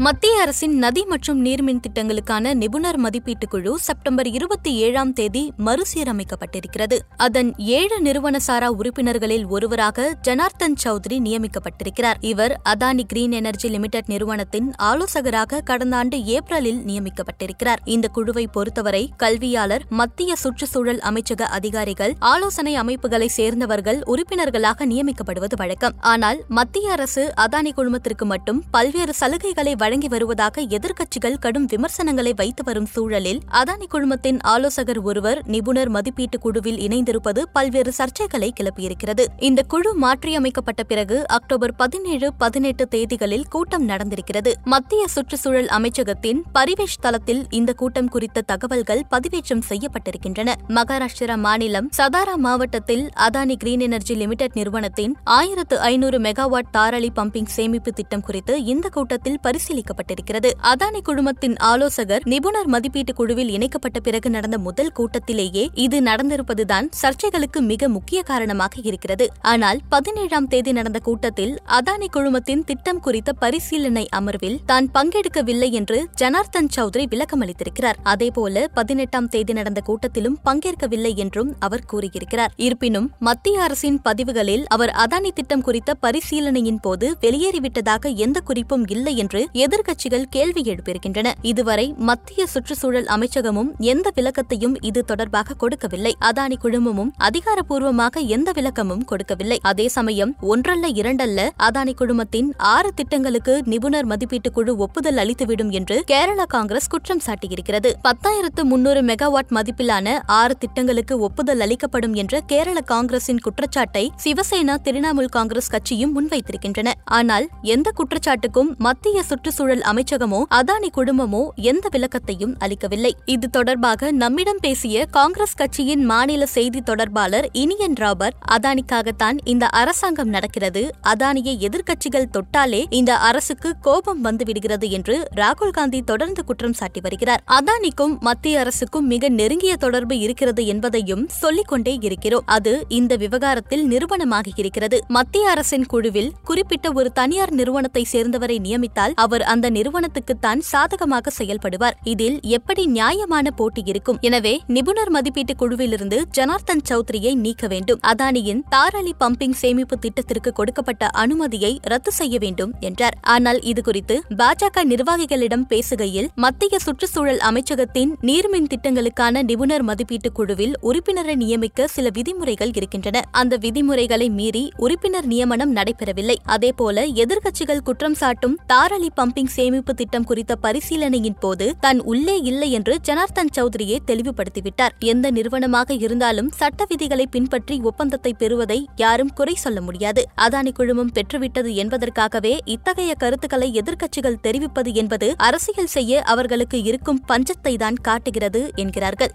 மத்திய அரசின் நதி மற்றும் நீர்மின் திட்டங்களுக்கான நிபுணர் மதிப்பீட்டு குழு செப்டம்பர் இருபத்தி ஏழாம் தேதி மறுசீரமைக்கப்பட்டிருக்கிறது. அதன் ஏழு நிறுவன சாரா உறுப்பினர்களில் ஒருவராக ஜனார்த்தன் சௌத்ரி நியமிக்கப்பட்டிருக்கிறார். இவர் அதானி கிரீன் எனர்ஜி லிமிடெட் நிறுவனத்தின் ஆலோசகராக கடந்த ஆண்டு ஏப்ரலில் நியமிக்கப்பட்டிருக்கிறார். இந்த குழுவை பொறுத்தவரை கல்வியாளர் மத்திய சுற்றுச்சூழல் அமைச்சக அதிகாரிகள் ஆலோசனை அமைப்புகளை சேர்ந்தவர்கள் உறுப்பினர்களாக நியமிக்கப்படுவது வழக்கம். ஆனால் மத்திய அரசு அதானி குழுமத்திற்கு மட்டும் பல்வேறு சலுகைகளை வழங்கி வருவதாக எதிர்க்கட்சிகள் கடும் விமர்சனங்களை வைத்து வரும் சூழலில் அதானி குழுமத்தின் ஆலோசகர் ஒருவர் நிபுணர் மதிப்பீட்டு குழுவில் இணைந்திருப்பது பல்வேறு சர்ச்சைகளை கிளப்பியிருக்கிறது. இந்த குழு மாற்றியமைக்கப்பட்ட பிறகு அக்டோபர் பதினேழு பதினெட்டு தேதிகளில் கூட்டம் நடந்திருக்கிறது. மத்திய சுற்றுச்சூழல் அமைச்சகத்தின் பரிவேஷ் தளத்தில் இந்த கூட்டம் குறித்த தகவல்கள் பதிவேற்றம் செய்யப்பட்டிருக்கின்றன. மகாராஷ்டிரா மாநிலம் சதாரா மாவட்டத்தில் அதானி கிரீன் எனர்ஜி லிமிடெட் நிறுவனத்தின் ஆயிரத்து ஐநூறு மெகாவாட் தாரளி பம்பிங் சேமிப்பு திட்டம் குறித்து இந்த கூட்டத்தில் பரிசீலி பரிசீலிக்கப்பட்டிருக்கிறது. அதானி குழுமத்தின் ஆலோசகர் நிபுணர் மதிப்பீட்டு குழுவில் இணைக்கப்பட்ட பிறகு நடந்த முதல் கூட்டத்திலேயே இது நடந்திருப்பதுதான் சர்ச்சைகளுக்கு மிக முக்கிய காரணமாக இருக்கிறது. ஆனால் பதினேழாம் தேதி நடந்த கூட்டத்தில் அதானி குழுமத்தின் திட்டம் குறித்த பரிசீலனை அமர்வில் தான் பங்கெடுக்கவில்லை என்று ஜனார்த்தன் சௌத்ரி விளக்கமளித்திருக்கிறார். அதேபோல பதினெட்டாம் தேதி நடந்த கூட்டத்திலும் பங்கேற்கவில்லை என்றும் அவர் கூறியிருக்கிறார். இருப்பினும் மத்திய அரசின் பதிவுகளில் அவர் அதானி திட்டம் குறித்த பரிசீலனையின் போது வெளியேறிவிட்டதாக எந்த குறிப்பும் இல்லை என்று எதிர்க்கட்சிகள் கேள்வி எழுப்பியிருக்கின்றன. இதுவரை மத்திய சுற்றுச்சூழல் அமைச்சகமும் எந்த விளக்கத்தையும் இது தொடர்பாக கொடுக்கவில்லை. அதானி குழுமமும் அதிகாரப்பூர்வமாக எந்த விளக்கமும் கொடுக்கவில்லை. அதே சமயம் ஒன்றல்ல இரண்டல்ல அதானி குழுமத்தின் ஆறு திட்டங்களுக்கு நிபுணர் மதிப்பீட்டு குழு ஒப்புதல் அளித்துவிடும் என்று கேரள காங்கிரஸ் குற்றம் சாட்டியிருக்கிறது. பத்தாயிரத்து முன்னூறு மெகாவாட் மதிப்பிலான ஆறு திட்டங்களுக்கு ஒப்புதல் அளிக்கப்படும் என்ற கேரள காங்கிரசின் குற்றச்சாட்டை சிவசேனா திரிணாமுல் காங்கிரஸ் கட்சியும் முன்வைத்திருக்கின்றன. ஆனால் எந்த குற்றச்சாட்டுக்கும் மத்திய சுற்று சுற்றுச்சூழல் அமைச்சகமோ அதானி குழுமமோ எந்த விளக்கத்தையும் அளிக்கவில்லை. இது தொடர்பாக நம்மிடம் பேசிய காங்கிரஸ் கட்சியின் மாநில செய்தி தொடர்பாளர் இனியன் ராபர்ட் அதானிக்காகத்தான் இந்த அரசாங்கம் நடக்கிறது அதானியை எதிர்க்கட்சிகள் தொட்டாலே இந்த அரசுக்கு கோபம் வந்துவிடுகிறது என்று ராகுல் காந்தி தொடர்ந்து குற்றம் சாட்டி வருகிறார். அதானிக்கும் மத்திய அரசுக்கும் மிக நெருங்கிய தொடர்பு இருக்கிறது என்பதையும் சொல்லிக்கொண்டே இருக்கிறோம். அது இந்த விவகாரத்தில் நிரூபணமாகி இருக்கிறது. மத்திய அரசின் குழுவில் குறிப்பிட்ட ஒரு தனியார் நிறுவனத்தை சேர்ந்தவரை நியமித்தால் அவர் அந்த நிறுவனத்துக்குத்தான் சாதகமாக செயல்படுவார். இதில் எப்படி நியாயமான போட்டி இருக்கும்? எனவே நிபுணர் மதிப்பீட்டு குழுவிலிருந்து ஜனார்த்தன் சௌத்ரியை நீக்க வேண்டும். அதானியின் தாராளி பம்பிங் சேமிப்பு திட்டத்திற்கு கொடுக்கப்பட்ட அனுமதியை ரத்து செய்ய வேண்டும் என்றார். ஆனால் இதுகுறித்து பாஜக நிர்வாகிகளிடம் பேசுகையில் மத்திய சுற்றுச்சூழல் அமைச்சகத்தின் நீர்மின் திட்டங்களுக்கான நிபுணர் மதிப்பீட்டு குழுவில் உறுப்பினரை நியமிக்க சில விதிமுறைகள் இருக்கின்றன. அந்த விதிமுறைகளை மீறி உறுப்பினர் நியமனம் நடைபெறவில்லை. அதேபோல எதிர்க்கட்சிகள் குற்றம் சாட்டும் தாரளி பம்பிங் சேமிப்பு திட்டம் குறித்த பரிசீலனையின் போது தான் உள்ளே இல்லை என்று ஜனார்தன் சௌத்ரியே தெளிவுபடுத்திவிட்டார். எந்த நிறுவனமாக இருந்தாலும் சட்ட விதிகளை பின்பற்றி ஒப்பந்தத்தை பெறுவதை யாரும் குறை சொல்ல முடியாது. அதானி குழுமம் பெற்றுவிட்டது என்பதற்காகவே இத்தகைய கருத்துக்களை எதிர்க்கட்சிகள் தெரிவிப்பது என்பது அரசியல் செய்ய அவர்களுக்கு இருக்கும் பஞ்சத்தை தான் காட்டுகிறது என்கிறார்கள்.